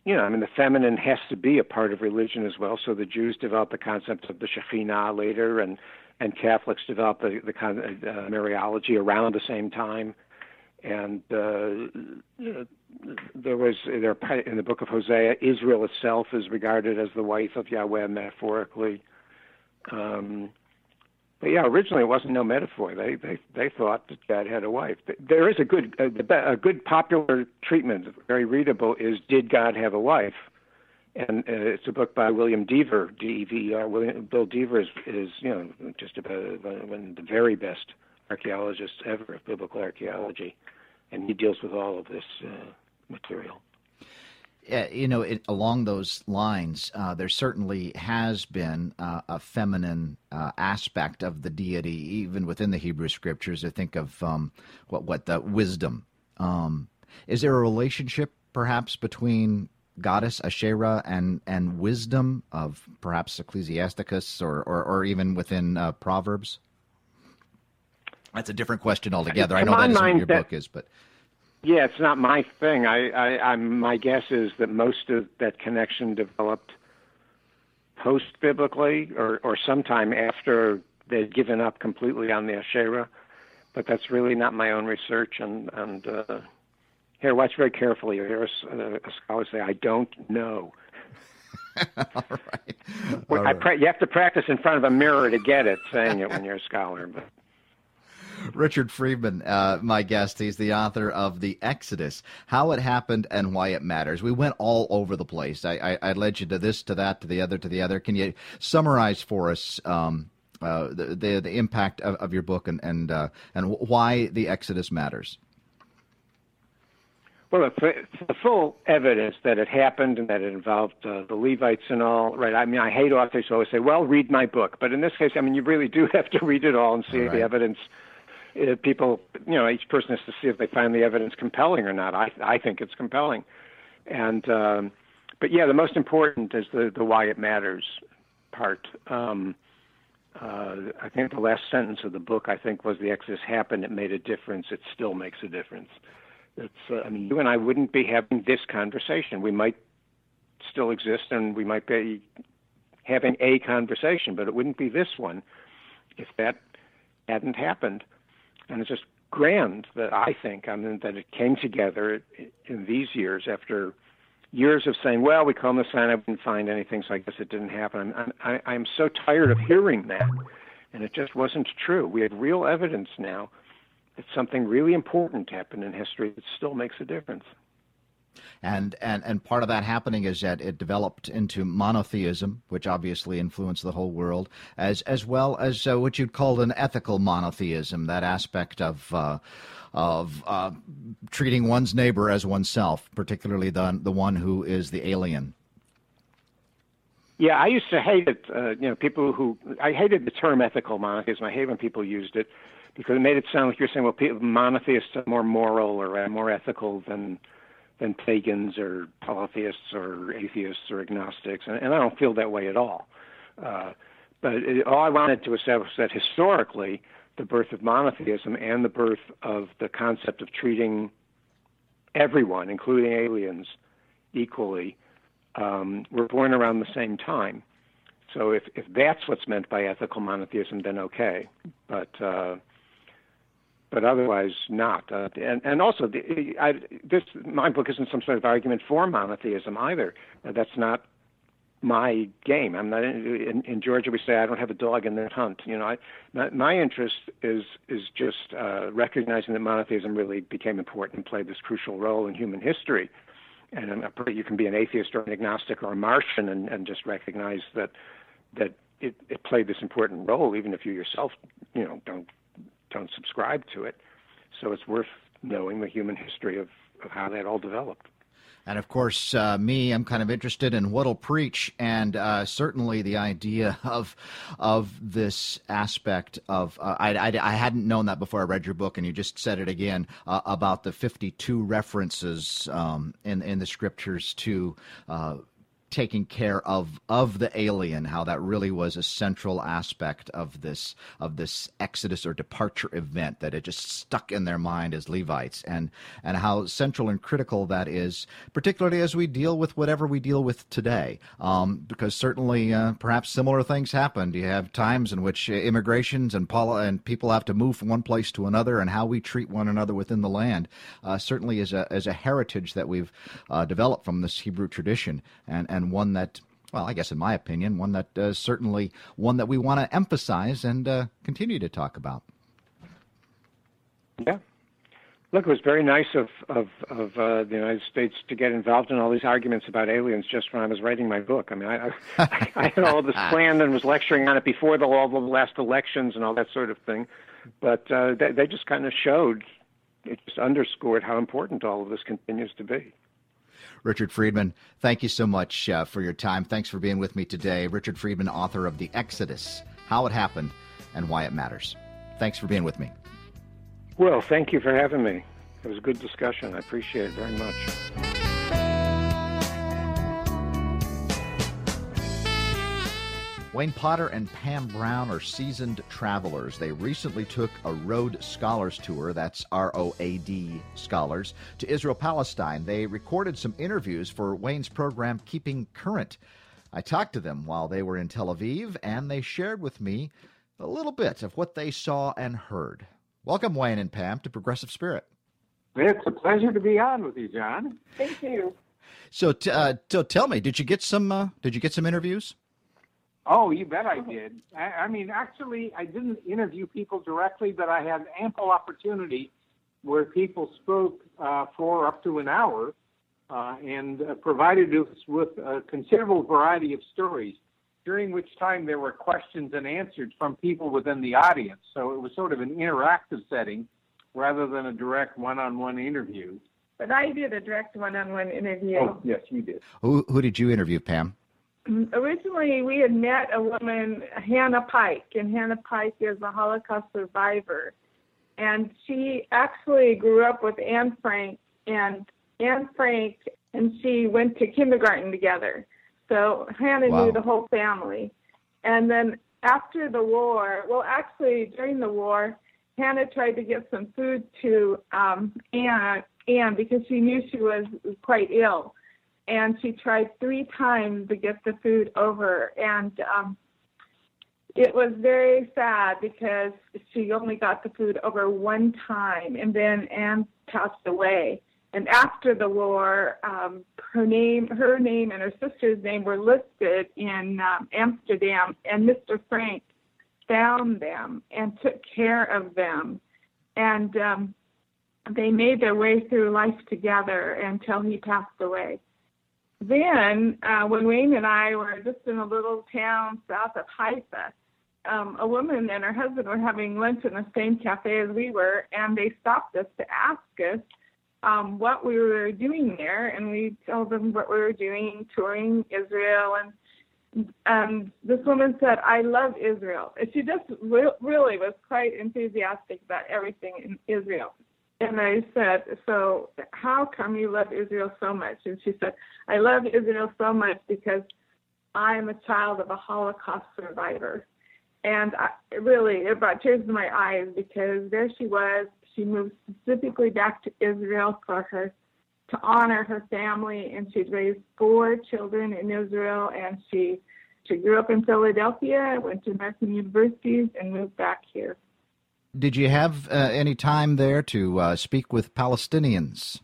you know I mean the feminine has to be a part of religion as well. So the Jews developed the concept of the Shekhinah later, and and Catholics developed the the kind of uh, Mariology around the same time, and uh, there was there in the book of Hosea, Israel itself is regarded as the wife of Yahweh metaphorically. Um, but yeah, originally it wasn't no metaphor. They they they thought that God had a wife. There is a good a, a good popular treatment, very readable, is Did God Have a Wife? And uh, it's a book by William Dever, D-E-V-E-R. William Bill Dever is, is you know just about one of the very best archaeologists ever of biblical archaeology, and he deals with all of this uh, material. Uh, you know, it, along those lines, uh, there certainly has been uh, a feminine uh, aspect of the deity, even within the Hebrew scriptures. I think of um, what what the wisdom. Um, is there a relationship, perhaps, between goddess Asherah and and wisdom of perhaps Ecclesiasticus or or, or even within uh, Proverbs? That's a different question altogether. I know that isn't what your that, book is, but yeah, it's not my thing. I, I, I'm, my guess is that most of that connection developed post biblically or, or sometime after they'd given up completely on the Asherah. But that's really not my own research. And, and uh, here, watch very carefully. You hear a, a scholar say, I don't know. [laughs] All right. All right. Pra- you have to practice in front of a mirror to get it, saying it when you're a scholar. But [laughs] Richard Friedman, uh, my guest. He's the author of The Exodus How It Happened and Why It Matters. We went all over the place. I, I, I led you to this, to that, to the other, to the other. Can you summarize for us um, uh, the, the, the, impact of, of your book and, and, uh, and why The Exodus matters? Well, the full evidence that it happened and that it involved uh, the Levites and all, right? I mean, I hate authors who always say, well, read my book. But in this case, I mean, you really do [laughs] have to read it all and see right. the evidence uh, people, you know, each person has to see if they find the evidence compelling or not. I I think it's compelling, and um, but yeah, the most important is the the why it matters part. Um, uh, I think the last sentence of the book, I think, was the Exodus happened. It made a difference. It still makes a difference. It's, uh, I mean, you and I wouldn't be having this conversation. We might still exist, and we might be having a conversation, but it wouldn't be this one if that hadn't happened and it's just grand that I think I mean that it came together in these years after years of saying, "Well, we call the sign, I didn't find anything, so I guess it didn't happen." I'm, I, I'm so tired of hearing that, and it just wasn't true. We have real evidence now something really important happened in history that still makes a difference and and and part of that happening is that it developed into monotheism, which obviously influenced the whole world, as as well as uh, what you'd call an ethical monotheism, that aspect of. Uh, of uh, treating one's neighbor as oneself, particularly the the one who is the alien. Yeah, I used to hate it. Uh, you know, people who I hated the term ethical monotheism. I hate when people used it because it made it sound like you're saying, well, monotheists are more moral or more ethical than than pagans or polytheists or atheists or agnostics, and, and I don't feel that way at all. Uh, but it, all I wanted to establish that historically, the birth of monotheism and the birth of the concept of treating everyone, including aliens, equally, um, were born around the same time. So if if that's what's meant by ethical monotheism, then okay. But uh, but otherwise not. Uh, and and also, the, I, this my book isn't some sort of argument for monotheism either. Uh, that's not my game. I'm not in, in, Georgia. We say I don't have a dog in that hunt. You know, I, my, my interest is is just uh, recognizing that monotheism really became important and played this crucial role in human history. And you can be an atheist or an agnostic or a Martian and, and just recognize that that it, it played this important role, even if you yourself, you know, don't don't subscribe to it. So it's worth knowing the human history of, of how that all developed. And of course, uh, me, I'm kind of interested in what'll preach, and uh, certainly the idea of of this aspect of uh, I, I, I, hadn't known that before I read your book, and you just said it again uh, about the 52 references um, in in the scriptures to uh, taking care of of the alien how that really was a central aspect of this of this exodus or departure event that it just stuck in their mind as levites and and how central and critical that is particularly as we deal with whatever we deal with today. Um, because certainly uh, perhaps similar things happened. You have times in which immigrations and poli- and people have to move from one place to another and how we treat one another within the land uh, certainly is a is a heritage that we've uh, developed from this Hebrew tradition. And and and one that well, I guess in my opinion, one that uh, certainly one that we want to emphasize and uh, continue to talk about. Yeah. Look, it was very nice of of, of uh, the United States to get involved in all these arguments about aliens just when I was writing my book. I mean, I I, I had all this [laughs] planned and was lecturing on it before the all the last elections and all that sort of thing, but uh, they, they just kind of showed, it just underscored how important all of this continues to be. Richard Friedman, thank you so much uh, for your time. Thanks for being with me today. Richard Friedman, author of The Exodus How It Happened and Why It Matters. Thanks for being with me. Well, thank you for having me. It was a good discussion. I appreciate it very much. Wayne Potter and Pam Brown are seasoned travelers. They recently took a Road Scholars Tour, that's R O A D Scholars, to Israel Palestine. They recorded some interviews for Wayne's program, Keeping Current. I talked to them while they were in Tel Aviv, and they shared with me a little bit of what they saw and heard. Welcome, Wayne and Pam, to Progressive Spirit. It's a pleasure to be on with you, John. Thank you. So, t- uh, so tell me, did you get some? Uh, did you get some interviews? Oh, you bet I did. I, I mean, actually, I didn't interview people directly, but I had ample opportunity where people spoke uh, for up to an hour uh, and uh, provided us with a considerable variety of stories, during which time there were questions and answers from people within the audience. So it was sort of an interactive setting rather than a direct one on one interview. But I did a direct one on one interview. Oh, yes, you did. Who, who did you interview, Pam? Originally we had met a woman, Hannah Pike, and Hannah Pike is a Holocaust survivor. And she actually grew up with Anne Frank, and Anne Frank and she went to kindergarten together. So Hannah wow. knew the whole family. And then after the war, well, actually during the war, Hannah tried to get some food to um, Anne, Anne because she knew she was quite ill and she tried three times to get the food over and um it was very sad because she only got the food over one time and then Anne passed away and after the war um her name her name and her sister's name were listed in um, Amsterdam and Mr. Frank found them and took care of them and um they made their way through life together until he passed away then uh, when Wayne and I were just in a little town south of Haifa, um, a woman and her husband were having lunch in the same cafe as we were, and they stopped us to ask us um, what we were doing there, and we told them what we were doing, touring Israel, and um, this woman said, "I love Israel." And she just re- really was quite enthusiastic about everything in Israel. And I said, So, how come you love Israel so much? And she said, I love Israel so much because I am a child of a Holocaust survivor. And I, really, it brought tears to my eyes because there she was. She moved specifically back to Israel for her to honor her family, and she'd raised four children in Israel, and she she grew up in Philadelphia, went to American universities, and moved back here. Did you have uh, any time there to uh, speak with Palestinians?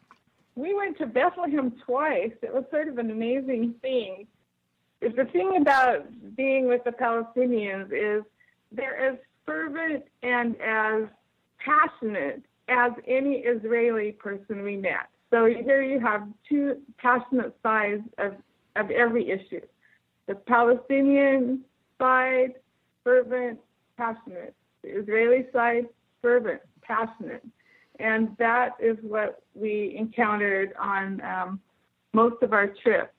We went to Bethlehem twice. It was sort of an amazing thing. The thing about being with the Palestinians is they're as fervent and as passionate as any Israeli person we met. So here you have two passionate sides of, of every issue. The Palestinian side, fervent, passionate the Israeli side, fervent, passionate. And that is what we encountered on um, most of our trip.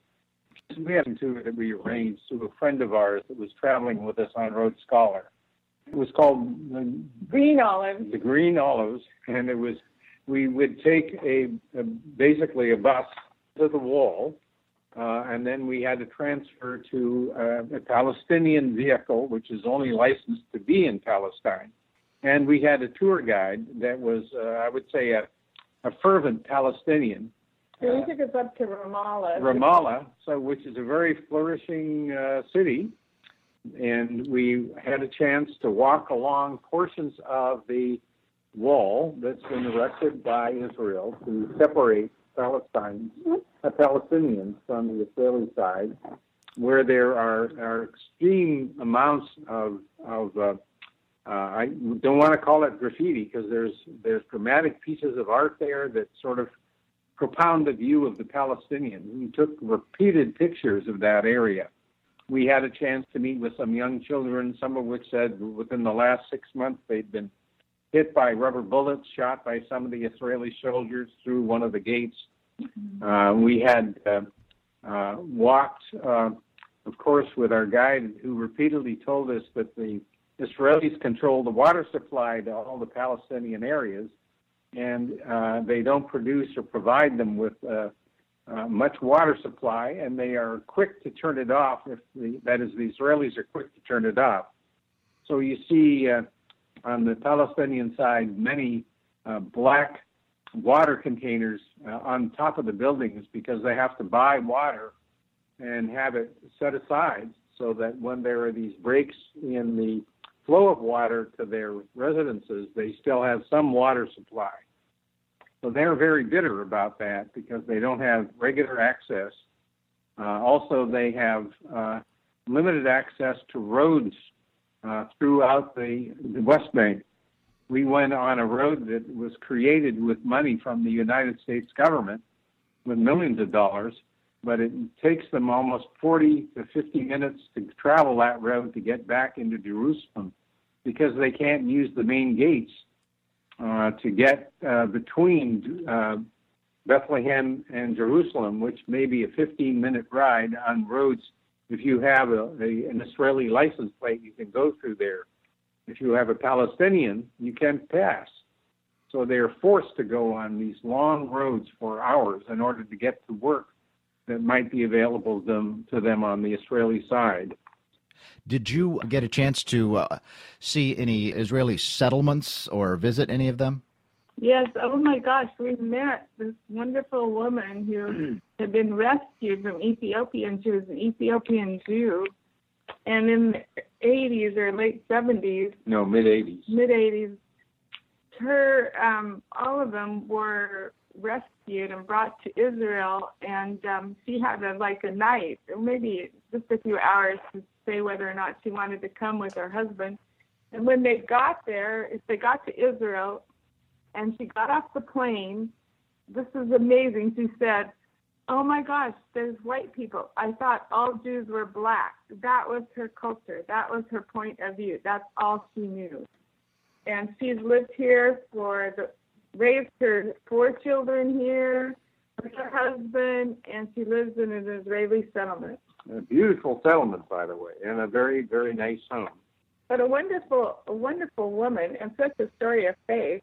We had to that we arranged to a friend of ours that was traveling with us on Road Scholar. It was called the Green olives. the Green Olives, and it was we would take a, a basically a bus to the wall, uh, and then we had to transfer to uh, a Palestinian vehicle, which is only licensed to be in Palestine. And we had a tour guide that was, uh, I would say, a, a fervent Palestinian. So he took us up to Ramallah. Ramallah, so which is a very flourishing uh, city, and we had a chance to walk along portions of the wall that's been erected by Israel to separate Uh, Palestinians on the Israeli side, where there are, are extreme amounts of of uh, uh, I don't want to call it graffiti because there's there's dramatic pieces of art there that sort of propound the view of the Palestinians. We took repeated pictures of that area. We had a chance to meet with some young children, some of which said within the last six months they'd been hit by rubber bullets shot by some of the Israeli soldiers through one of the gates. Uh, we had uh, uh, walked, uh, of course, with our guide who repeatedly told us that the Israelis control the water supply to all the Palestinian areas, and uh, they don't produce or provide them with uh, uh, much water supply, and they are quick to turn it off. If the, that is, the Israelis are quick to turn it off. So you see uh, on the Palestinian side many uh, black water containers uh, on top of the buildings because they have to buy water and have it set aside so that when there are these breaks in the flow of water to their residences, they still have some water supply. So they're very bitter about that because they don't have regular access. Uh, also, they have uh, limited access to roads uh, throughout the, the West Bank. We went on a road that was created with money from the United States government with millions of dollars, but it takes them almost 40 to 50 minutes to travel that road to get back into Jerusalem because they can't use the main gates uh, to get uh, between uh, Bethlehem and Jerusalem, which may be a 15 minute ride on roads. If you have a, a, an Israeli license plate, you can go through there. If you have a Palestinian, you can't pass. So they are forced to go on these long roads for hours in order to get to work that might be available to them, to them on the Israeli side. Did you get a chance to uh, see any Israeli settlements or visit any of them? Yes. Oh my gosh, we met this wonderful woman who [clears throat] had been rescued from Ethiopia, and she was an Ethiopian Jew. And in the 80s or late 70s, No, mid 80s. mid 80s, her, um, all of them were rescued and brought to Israel, and um, she had a, like a night, or maybe just a few hours to say whether or not she wanted to come with her husband. And when they got there, if they got to Israel, and she got off the plane, this is amazing. She said, "Oh my gosh, there's white people. I thought all Jews were black. That was her culture. That was her point of view. That's all she knew." And she's lived here for the raised her four children here with her husband, and she lives in an Israeli settlement. A beautiful settlement, by the way, and a very, very nice home. But a wonderful, a wonderful woman, and such a story of faith.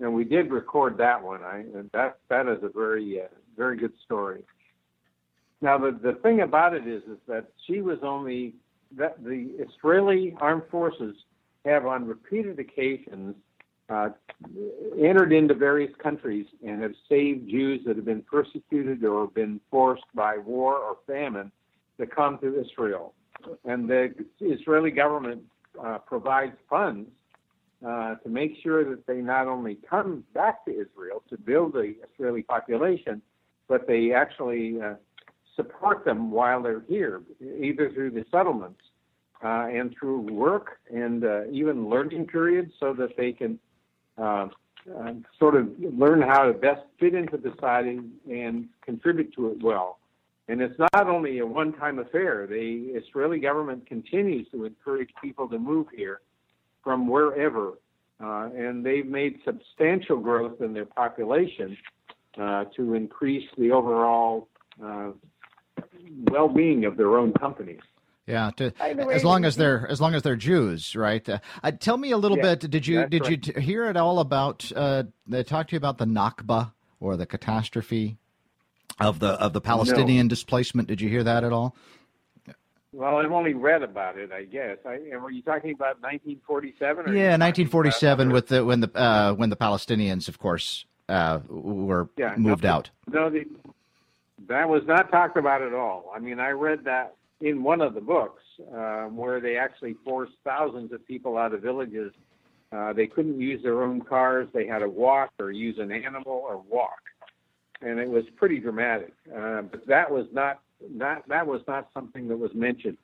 And we did record that one. I that that is a very, uh, very good story. Now the the thing about it is, is that she was only that the Israeli armed forces have on repeated occasions uh, entered into various countries and have saved Jews that have been persecuted or been forced by war or famine to come to Israel. And the Israeli government uh, provides funds uh, to make sure that they not only come back to Israel to build the Israeli population, but they actually uh, support them while they're here, either through the settlements uh, and through work and uh, even learning periods so that they can uh, uh, sort of learn how to best fit into the society and contribute to it well. And it's not only a one-time affair. The Israeli government continues to encourage people to move here from wherever, uh, and they've made substantial growth in their population uh, to increase the overall uh, well-being of their own companies. Yeah, to, as long as they're as long as they're Jews, right? Uh, uh, tell me a little yeah, bit. Did you did right. you t- hear at all about? Uh, they talked to you about the Nakba or the catastrophe of the of the Palestinian no. displacement. Did you hear that at all? Well, I've only read about it, I guess. I, were you talking about 1947? yeah, 1947, with the when the uh, when the Palestinians, of course, uh, were yeah, moved no, out. No, the, that was not talked about at all. I mean, I read that in one of the books um, where they actually forced thousands of people out of villages. Uh, they couldn't use their own cars; they had to walk or use an animal or walk, and it was pretty dramatic. Uh, but that was not that that was not something that was mentioned,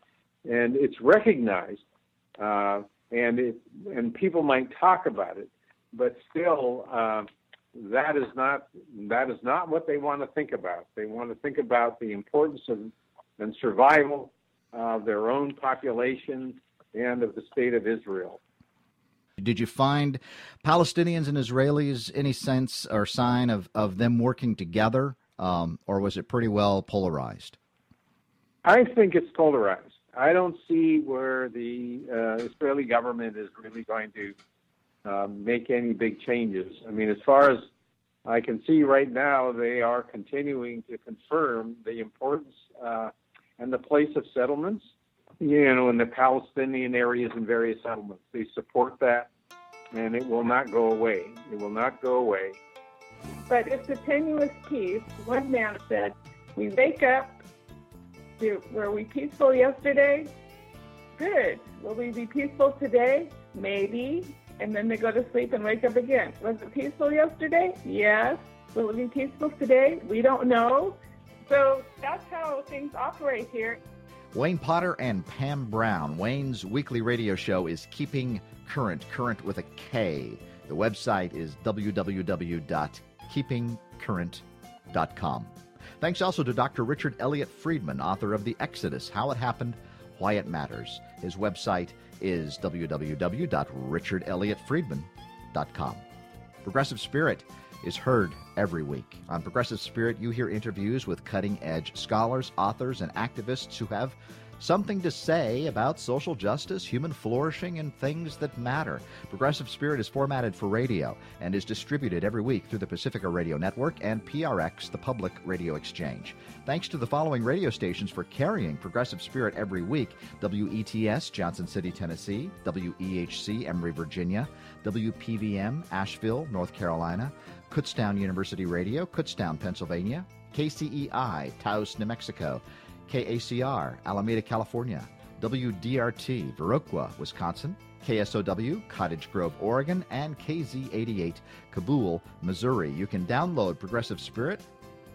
and it's recognized, uh, and it and people might talk about it, but still, uh, that is not that is not what they want to think about. They want to think about the importance of and survival of their own population and of the state of Israel. Did you find Palestinians and Israelis any sense or sign of, of them working together, um, or was it pretty well polarized? I think it's polarized. I don't see where the uh, Israeli government is really going to um, make any big changes. I mean, as far as I can see right now, they are continuing to confirm the importance uh, and the place of settlements, you know, in the Palestinian areas and various settlements. They support that, and it will not go away. It will not go away. But it's a tenuous peace. One man said, We wake up were we peaceful yesterday? Good. Will we be peaceful today? Maybe. And then they go to sleep and wake up again. Was it peaceful yesterday? Yes. Will it be peaceful today? We don't know. So that's how things operate here. Wayne Potter and Pam Brown. Wayne's weekly radio show is Keeping Current, current with a K. The website is www.keepingcurrent.com. Thanks also to Dr. Richard Elliott Friedman, author of The Exodus How It Happened, Why It Matters. His website is www.richardelliotfriedman.com. Progressive Spirit is heard every week. On Progressive Spirit, you hear interviews with cutting edge scholars, authors, and activists who have something to say about social justice, human flourishing, and things that matter. Progressive Spirit is formatted for radio and is distributed every week through the Pacifica Radio Network and PRX, the Public Radio Exchange. Thanks to the following radio stations for carrying Progressive Spirit every week WETS, Johnson City, Tennessee, WEHC, Emory, Virginia, WPVM, Asheville, North Carolina, Kutztown University Radio, Kutztown, Pennsylvania, KCEI, Taos, New Mexico, KACR, Alameda, California, WDRT, Viroqua, Wisconsin, KSOW, Cottage Grove, Oregon, and KZ88, Cabool, Missouri. You can download Progressive Spirit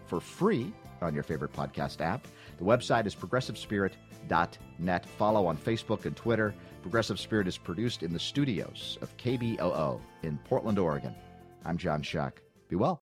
for free on your favorite podcast app. The website is progressivespirit.net. Follow on Facebook and Twitter. Progressive Spirit is produced in the studios of KBOO in Portland, Oregon. I'm John Shuck. Be well.